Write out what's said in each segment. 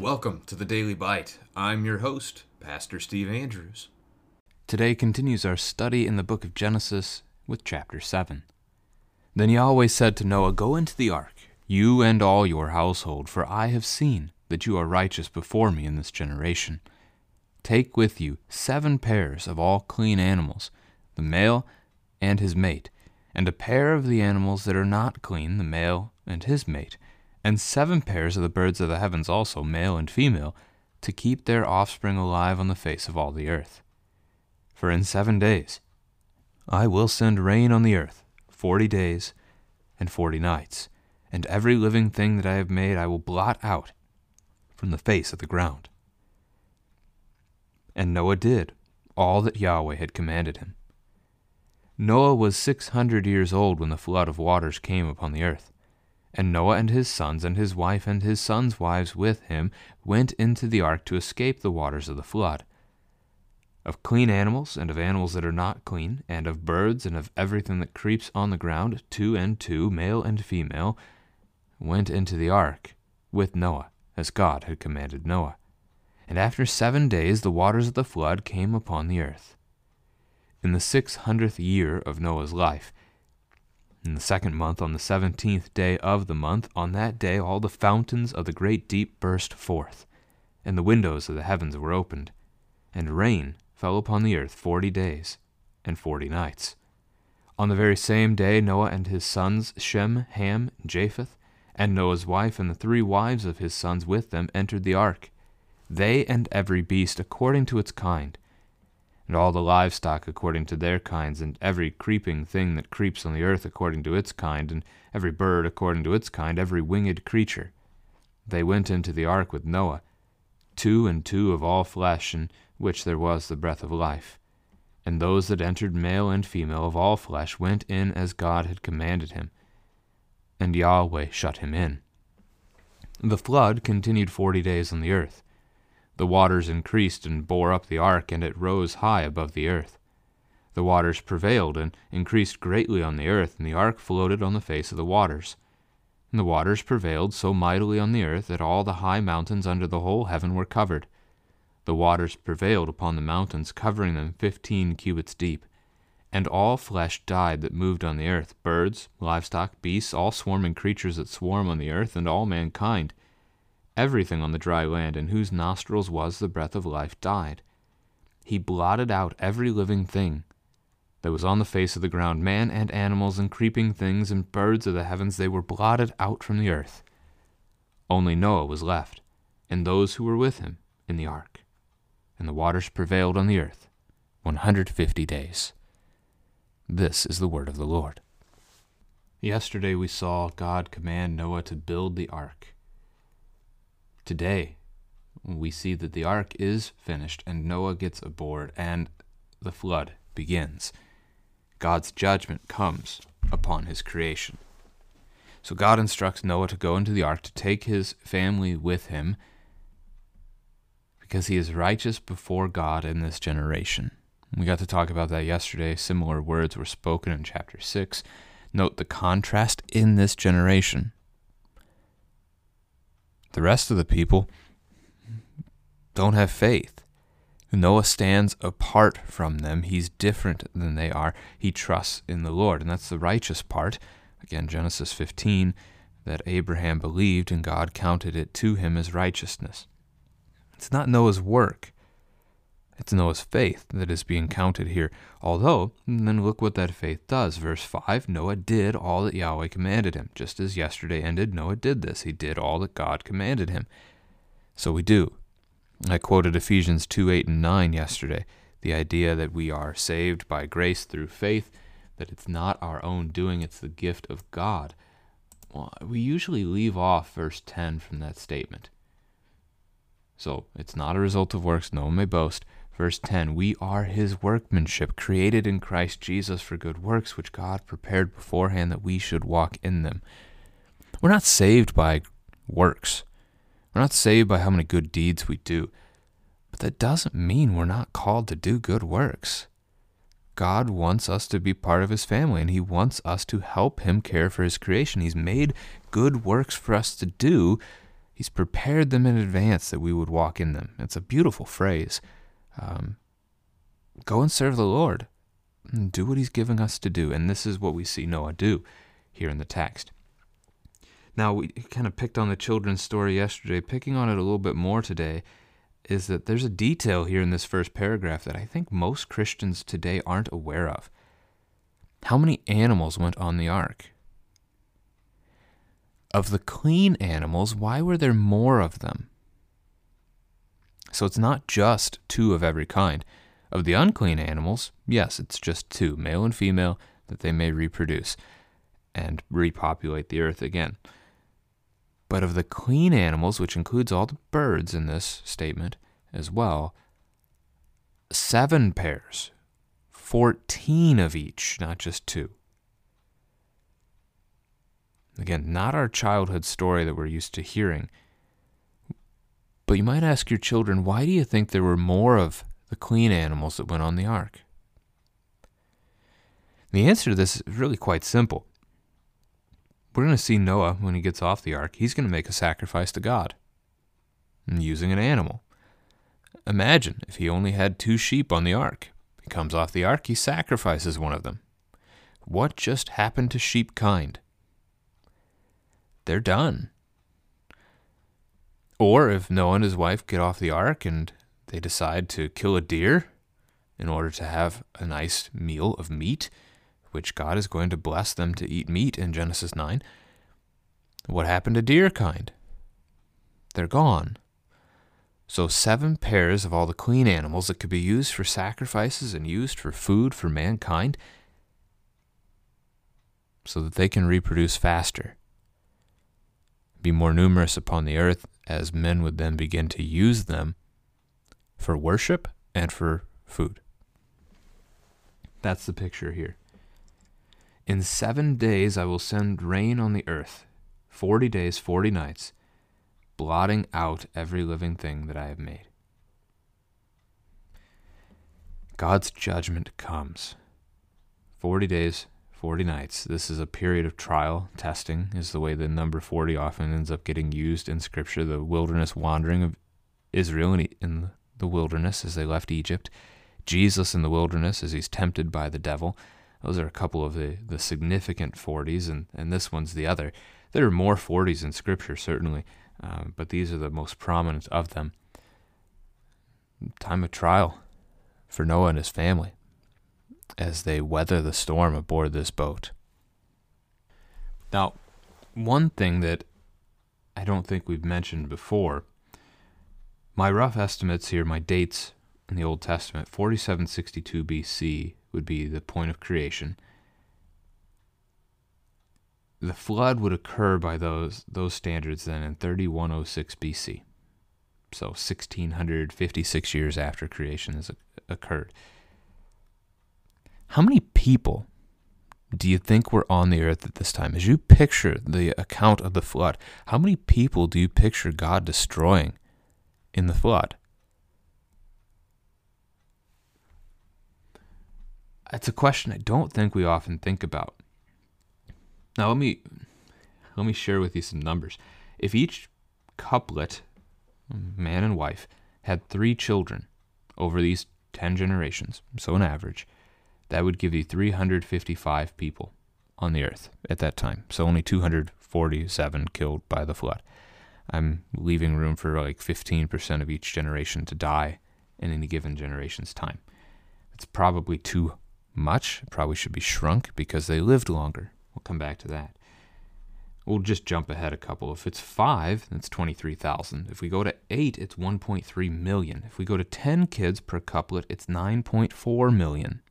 Welcome to the Daily Bite. I'm your host, Pastor Steve Andrews. Today continues our study in the book of Genesis with chapter 7. Then Yahweh said to Noah, Go into the ark, you and all your household, for I have seen that you are righteous before me in this generation. Take with you seven pairs of all clean animals, the male and his mate, and a pair of the animals that are not clean, the male and his mate, and seven pairs of the birds of the heavens also, male and female, to keep their offspring alive on the face of all the earth. For in seven days I will send rain on the earth, forty days and forty nights, and every living thing that I have made I will blot out from the face of the ground. And Noah did all that Yahweh had commanded him. Noah was six hundred years old when the flood of waters came upon the earth. And Noah and his sons and his wife and his sons' wives with him went into the ark to escape the waters of the flood of clean animals and of animals that are not clean, and of birds and of everything that creeps on the ground, two and two, male and female, went into the ark with Noah, as God had commanded Noah. And after seven days the waters of the flood came upon the earth. In the six hundredth year of Noah's life, in the second month, on the seventeenth day of the month, on that day all the fountains of the great deep burst forth, and the windows of the heavens were opened, and rain fell upon the earth forty days and forty nights. On the very same day, Noah and his sons, Shem, Ham, and Japheth, and Noah's wife and the three wives of his sons with them entered the ark, they and every beast according to its kind, and all the livestock according to their kinds, and every creeping thing that creeps on the earth according to its kind, and every bird according to its kind, every winged creature. They went into the ark with Noah, two and two of all flesh, in which there was the breath of life. And those that entered, male and female of all flesh, went in as God had commanded him. And Yahweh shut him in. The flood continued forty days on the earth. The waters increased and bore up the ark, and it rose high above the earth. The waters prevailed and increased greatly on the earth, and the ark floated on the face of the waters. And the waters prevailed so mightily on the earth that all the high mountains under the whole heaven were covered. The waters prevailed upon the mountains, covering them fifteen cubits deep. And all flesh died that moved on the earth birds, livestock, beasts, all swarming creatures that swarm on the earth, and all mankind. Everything on the dry land, in whose nostrils was the breath of life, died. He blotted out every living thing that was on the face of the ground, man and animals, and creeping things, and birds of the heavens, they were blotted out from the earth. Only Noah was left, and those who were with him in the ark and the waters prevailed on the earth 150 days. This is the word of the Lord. Yesterday we saw God command Noah to build the ark. Today we see that the ark is finished and Noah gets aboard and the flood begins. God's judgment comes upon his creation. So God instructs Noah to go into the ark to take his family with him because he is righteous before God in this generation. We got to talk about that yesterday. Similar words were spoken in chapter 6. Note the contrast in this generation. The rest of the people don't have faith. Noah stands apart from them. He's different than they are. He trusts in the Lord. And that's the righteous part. Again, Genesis 15, that Abraham believed and God counted it to him as righteousness. It's not Noah's work. It's Noah's faith that is being counted here. Although, then look what that faith does. Verse 5 Noah did all that Yahweh commanded him. Just as yesterday ended, Noah did this. He did all that God commanded him. So we do. I quoted Ephesians 2 8 and 9 yesterday. The idea that we are saved by grace through faith, that it's not our own doing, it's the gift of God. Well, we usually leave off verse 10 from that statement. So it's not a result of works, no one may boast. Verse 10 We are his workmanship, created in Christ Jesus for good works, which God prepared beforehand that we should walk in them. We're not saved by works. We're not saved by how many good deeds we do. But that doesn't mean we're not called to do good works. God wants us to be part of his family and he wants us to help him care for his creation. He's made good works for us to do. He's prepared them in advance that we would walk in them. It's a beautiful phrase. Um, go and serve the Lord. And Do what he's giving us to do. And this is what we see Noah do here in the text. Now, we kind of picked on the children's story yesterday, picking on it a little bit more today is that there's a detail here in this first paragraph that I think most Christians today aren't aware of. How many animals went on the ark? Of the clean animals, why were there more of them? So it's not just two of every kind. Of the unclean animals, yes, it's just two, male and female, that they may reproduce and repopulate the earth again. But of the clean animals, which includes all the birds in this statement as well, seven pairs, 14 of each, not just two. Again, not our childhood story that we're used to hearing. But you might ask your children, why do you think there were more of the clean animals that went on the ark? The answer to this is really quite simple. We're going to see Noah when he gets off the ark. He's going to make a sacrifice to God using an animal. Imagine if he only had two sheep on the ark. He comes off the ark, he sacrifices one of them. What just happened to sheep kind? They're done. Or if Noah and his wife get off the ark and they decide to kill a deer in order to have a nice meal of meat, which God is going to bless them to eat meat in Genesis 9. What happened to deer kind? They're gone. So, seven pairs of all the clean animals that could be used for sacrifices and used for food for mankind so that they can reproduce faster, be more numerous upon the earth, as men would then begin to use them for worship and for food. That's the picture here. In seven days I will send rain on the earth, forty days, forty nights, blotting out every living thing that I have made. God's judgment comes. Forty days, forty nights. This is a period of trial, testing, is the way the number 40 often ends up getting used in Scripture. The wilderness wandering of Israel in the wilderness as they left Egypt, Jesus in the wilderness as he's tempted by the devil those are a couple of the, the significant 40s, and, and this one's the other. There are more 40s in Scripture, certainly, uh, but these are the most prominent of them. Time of trial for Noah and his family as they weather the storm aboard this boat. Now, one thing that I don't think we've mentioned before, my rough estimates here, my dates in the Old Testament, 4762 BC would be the point of creation. The flood would occur by those those standards then in 3106 BC. So 1656 years after creation has occurred. How many people do you think were on the earth at this time? As you picture the account of the flood, how many people do you picture God destroying in the flood? It's a question I don't think we often think about. Now let me let me share with you some numbers. If each couplet, man and wife, had three children over these 10 generations, so an average, that would give you 355 people on the earth at that time. So only 247 killed by the flood. I'm leaving room for like 15% of each generation to die in any given generation's time. It's probably too much. It probably should be shrunk because they lived longer. We'll come back to that. We'll just jump ahead a couple. If it's five, that's 23,000. If we go to eight, it's 1.3 million. If we go to 10 kids per couplet, it's 9.4 million.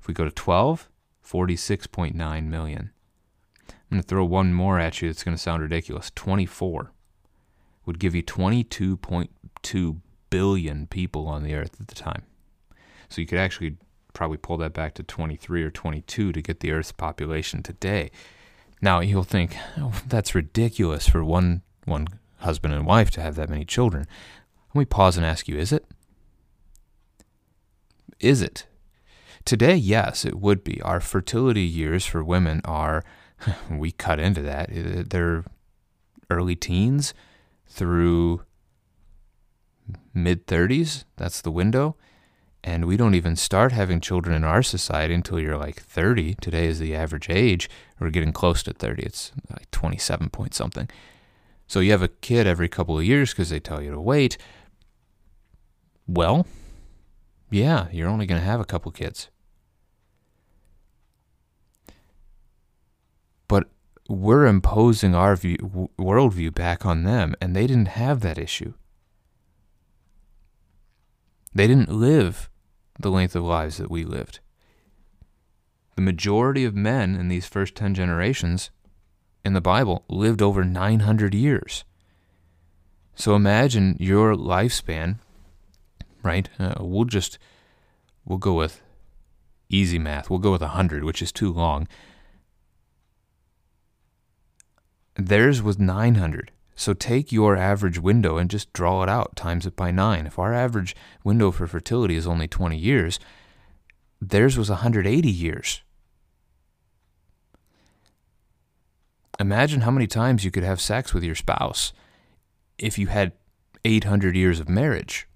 If we go to 12, 46.9 million. I'm going to throw one more at you that's going to sound ridiculous. 24 would give you 22.2 billion people on the earth at the time. So you could actually probably pull that back to 23 or 22 to get the Earth's population today. Now you'll think oh, that's ridiculous for one one husband and wife to have that many children. Let me pause and ask you: Is it? Is it? Today, yes, it would be. Our fertility years for women are, we cut into that. They're early teens through mid 30s. That's the window. And we don't even start having children in our society until you're like 30. Today is the average age. We're getting close to 30. It's like 27 point something. So you have a kid every couple of years because they tell you to wait. Well, yeah, you're only going to have a couple kids. But we're imposing our view, worldview back on them, and they didn't have that issue. They didn't live the length of lives that we lived. The majority of men in these first 10 generations in the Bible lived over 900 years. So imagine your lifespan right? Uh, we'll just we'll go with easy math. We'll go with 100, which is too long. Theirs was 900. So take your average window and just draw it out, times it by 9. If our average window for fertility is only 20 years, theirs was 180 years. Imagine how many times you could have sex with your spouse if you had 800 years of marriage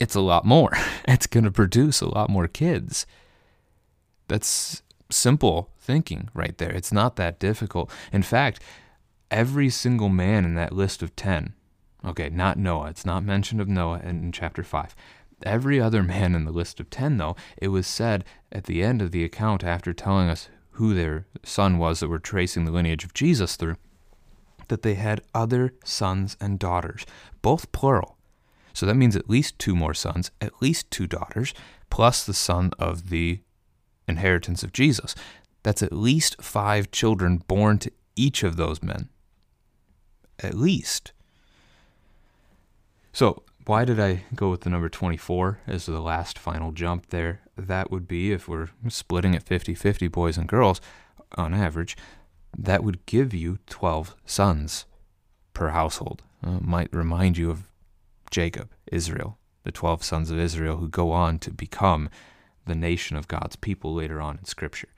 it's a lot more. It's going to produce a lot more kids. That's simple thinking right there. It's not that difficult. In fact, every single man in that list of 10, okay, not Noah, it's not mentioned of Noah in chapter 5. Every other man in the list of 10, though, it was said at the end of the account after telling us who their son was that we're tracing the lineage of Jesus through, that they had other sons and daughters, both plural. So that means at least two more sons, at least two daughters, plus the son of the inheritance of Jesus. That's at least five children born to each of those men. At least. So, why did I go with the number 24 as the last final jump there? That would be if we're splitting it 50 50 boys and girls on average, that would give you 12 sons per household. Uh, might remind you of Jacob, Israel, the 12 sons of Israel who go on to become the nation of God's people later on in scripture.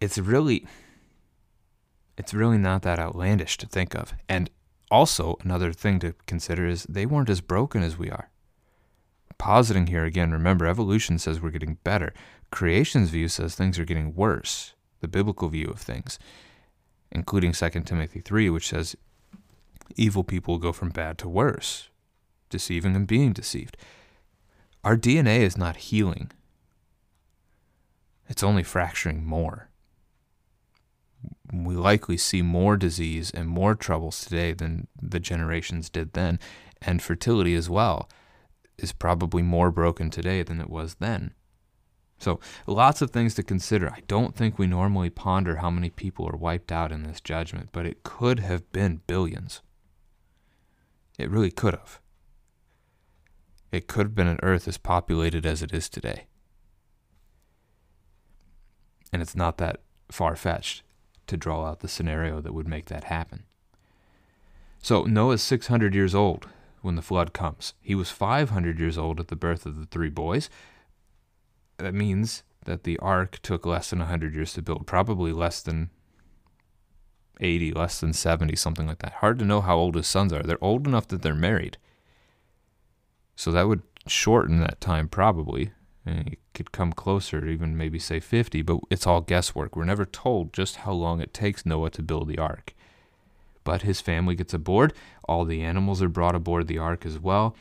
It's really it's really not that outlandish to think of. And also another thing to consider is they weren't as broken as we are. Positing here again, remember evolution says we're getting better. Creation's view says things are getting worse. The biblical view of things, including 2 Timothy 3, which says evil people go from bad to worse deceiving and being deceived. Our DNA is not healing, it's only fracturing more. We likely see more disease and more troubles today than the generations did then, and fertility as well is probably more broken today than it was then. So, lots of things to consider. I don't think we normally ponder how many people are wiped out in this judgment, but it could have been billions. It really could have it could have been an Earth as populated as it is today. And it's not that far fetched to draw out the scenario that would make that happen. So Noah's 600 years old when the flood comes. He was 500 years old at the birth of the three boys. That means that the ark took less than 100 years to build, probably less than 80, less than 70, something like that. Hard to know how old his sons are. They're old enough that they're married. So that would shorten that time probably. And it could come closer, even maybe say 50, but it's all guesswork. We're never told just how long it takes Noah to build the ark. But his family gets aboard. All the animals are brought aboard the ark as well.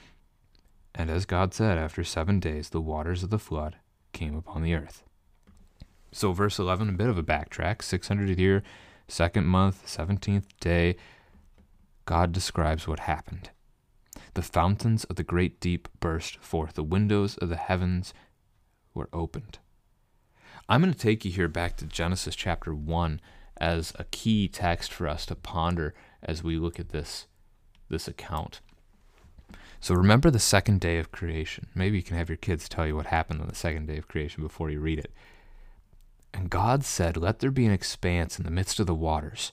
And as God said, after seven days, the waters of the flood came upon the earth. So, verse 11, a bit of a backtrack 600th year, second month, 17th day, God describes what happened. The fountains of the great deep burst forth, the windows of the heavens were opened. I'm going to take you here back to Genesis chapter 1 as a key text for us to ponder as we look at this, this account. So remember the second day of creation. Maybe you can have your kids tell you what happened on the second day of creation before you read it. And God said, Let there be an expanse in the midst of the waters,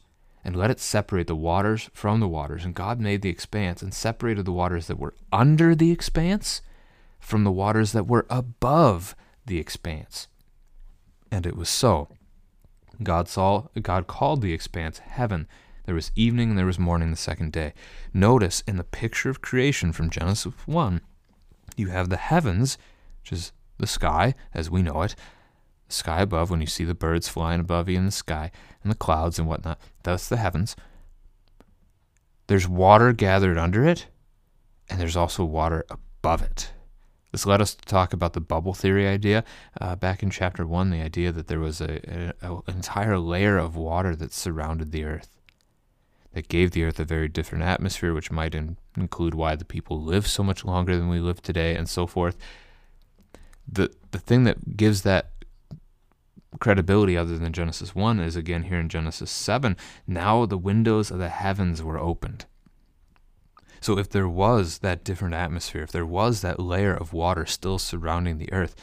and let it separate the waters from the waters. And God made the expanse and separated the waters that were under the expanse from the waters that were above the expanse. And it was so. God saw God called the expanse heaven. There was evening and there was morning the second day. Notice in the picture of creation from Genesis 1, you have the heavens, which is the sky as we know it, the sky above when you see the birds flying above you in the sky and the clouds and whatnot. That's the heavens. There's water gathered under it, and there's also water above it. This led us to talk about the bubble theory idea uh, back in chapter one. The idea that there was an entire layer of water that surrounded the earth, that gave the earth a very different atmosphere, which might in, include why the people live so much longer than we live today, and so forth. the The thing that gives that credibility other than Genesis 1 is again here in Genesis 7. Now the windows of the heavens were opened. So if there was that different atmosphere, if there was that layer of water still surrounding the earth,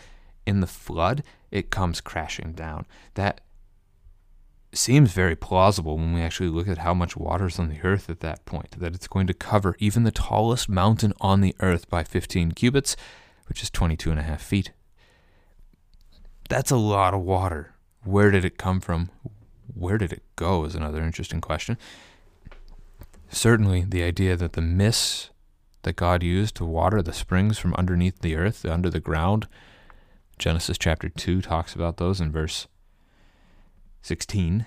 in the flood, it comes crashing down. That seems very plausible when we actually look at how much water is on the earth at that point, that it's going to cover even the tallest mountain on the earth by 15 cubits, which is 22 and a half feet. That's a lot of water. Where did it come from? Where did it go is another interesting question. Certainly, the idea that the mists that God used to water the springs from underneath the earth, under the ground, Genesis chapter 2 talks about those in verse 16.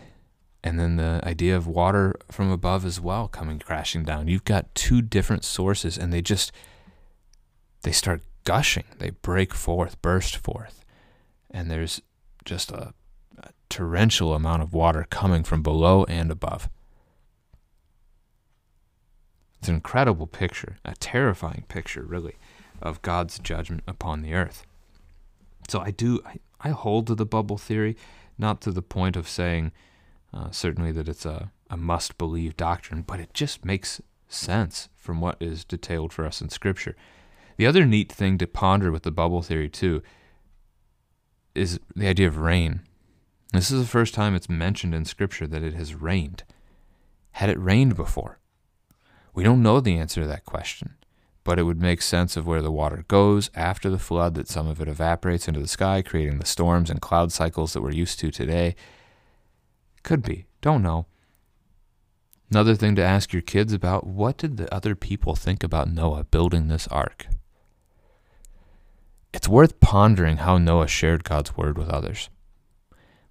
And then the idea of water from above as well coming crashing down. You've got two different sources, and they just they start gushing. They break forth, burst forth. And there's just a, a torrential amount of water coming from below and above. It's an incredible picture, a terrifying picture, really, of God's judgment upon the earth. So I do, I, I hold to the bubble theory, not to the point of saying uh, certainly that it's a, a must believe doctrine, but it just makes sense from what is detailed for us in Scripture. The other neat thing to ponder with the bubble theory, too, is the idea of rain. This is the first time it's mentioned in Scripture that it has rained. Had it rained before? We don't know the answer to that question, but it would make sense of where the water goes after the flood, that some of it evaporates into the sky, creating the storms and cloud cycles that we're used to today. Could be. Don't know. Another thing to ask your kids about what did the other people think about Noah building this ark? It's worth pondering how Noah shared God's word with others.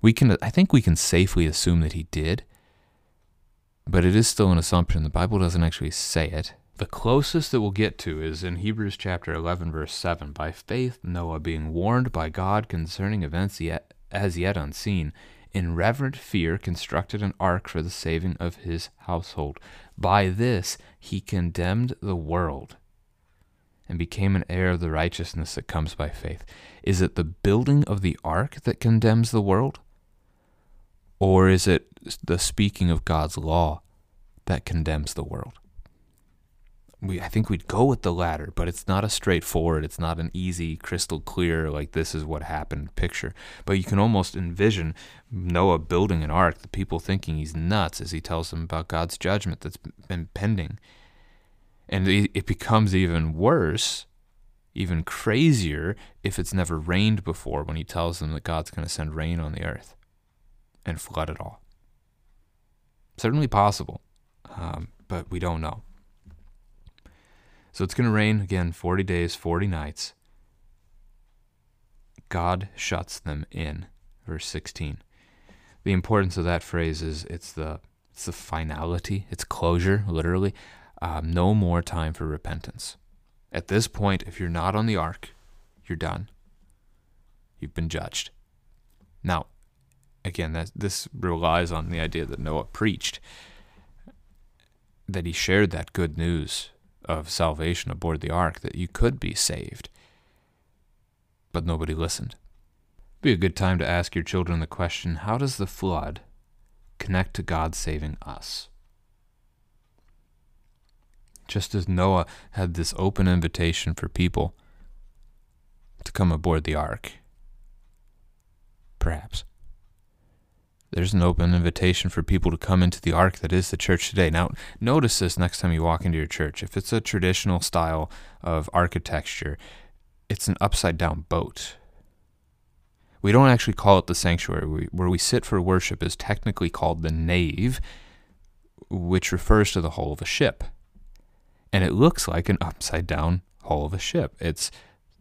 We can I think we can safely assume that he did, but it is still an assumption. The Bible doesn't actually say it. The closest that we'll get to is in Hebrews chapter 11, verse 7. By faith, Noah, being warned by God concerning events yet, as yet unseen, in reverent fear constructed an ark for the saving of his household. By this he condemned the world and became an heir of the righteousness that comes by faith. Is it the building of the ark that condemns the world? Or is it the speaking of God's law that condemns the world? We, I think we'd go with the latter, but it's not a straightforward, it's not an easy, crystal clear, like this is what happened picture. But you can almost envision Noah building an ark, the people thinking he's nuts as he tells them about God's judgment that's been pending. And it becomes even worse, even crazier, if it's never rained before when he tells them that God's going to send rain on the earth and flood it all. Certainly possible, um, but we don't know. So it's going to rain again 40 days, 40 nights. God shuts them in. Verse 16. The importance of that phrase is it's the it's the finality, it's closure, literally. Um, no more time for repentance. At this point, if you're not on the ark, you're done. You've been judged. Now, again, that this relies on the idea that Noah preached, that he shared that good news of salvation aboard the ark, that you could be saved. But nobody listened. Be a good time to ask your children the question how does the flood connect to God saving us? Just as Noah had this open invitation for people to come aboard the ark, perhaps There's an open invitation for people to come into the ark that is the church today. Now, notice this next time you walk into your church. If it's a traditional style of architecture, it's an upside down boat. We don't actually call it the sanctuary. Where we sit for worship is technically called the nave, which refers to the hull of a ship. And it looks like an upside down hull of a ship. It's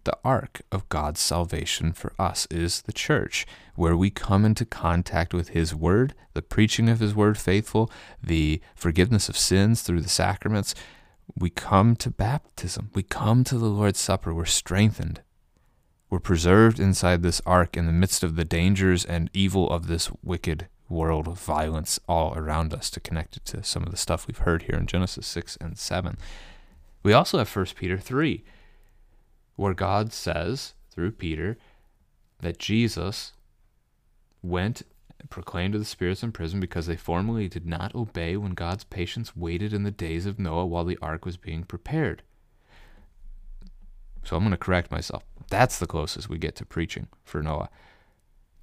the ark of God's salvation for us is the church, where we come into contact with His Word, the preaching of His Word faithful, the forgiveness of sins through the sacraments. We come to baptism. We come to the Lord's Supper. We're strengthened. We're preserved inside this ark in the midst of the dangers and evil of this wicked world of violence all around us to connect it to some of the stuff we've heard here in Genesis 6 and 7. We also have 1 Peter 3 where God says through Peter that Jesus went and proclaimed to the spirits in prison because they formerly did not obey when God's patience waited in the days of Noah while the ark was being prepared. So I'm going to correct myself. That's the closest we get to preaching for Noah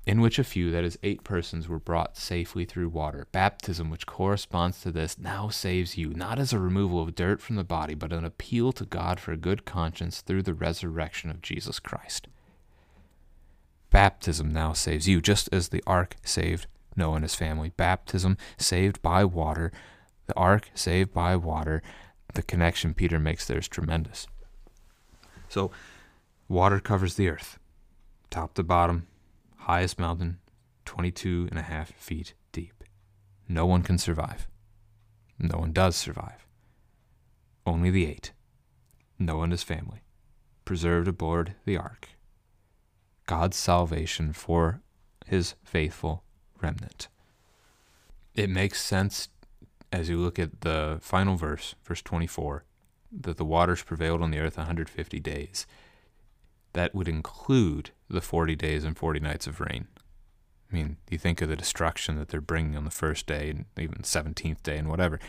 in which a few, that is, eight persons, were brought safely through water. Baptism, which corresponds to this, now saves you, not as a removal of dirt from the body, but an appeal to God for a good conscience through the resurrection of Jesus Christ. Baptism now saves you, just as the ark saved Noah and his family. Baptism saved by water, the ark saved by water. The connection Peter makes there is tremendous. So, water covers the earth, top to bottom, highest mountain, 22 and a half feet deep. No one can survive. No one does survive. Only the eight, Noah and his family, preserved aboard the ark. God's salvation for his faithful remnant. It makes sense as you look at the final verse, verse 24, that the waters prevailed on the earth 150 days that would include the 40 days and 40 nights of rain. I mean, you think of the destruction that they're bringing on the first day and even 17th day and whatever,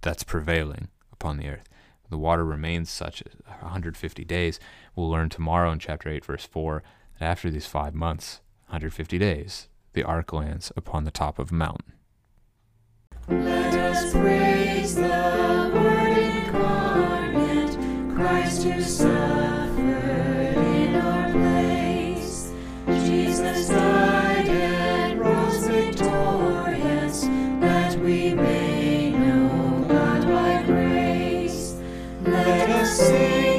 that's prevailing upon the earth. The water remains such 150 days. We'll learn tomorrow in chapter 8, verse 4, that after these five months, 150 days, the ark lands upon the top of a mountain. Let us praise the Word incarnate, Christ Died and rose victorious, that we may know God by grace. Let us sing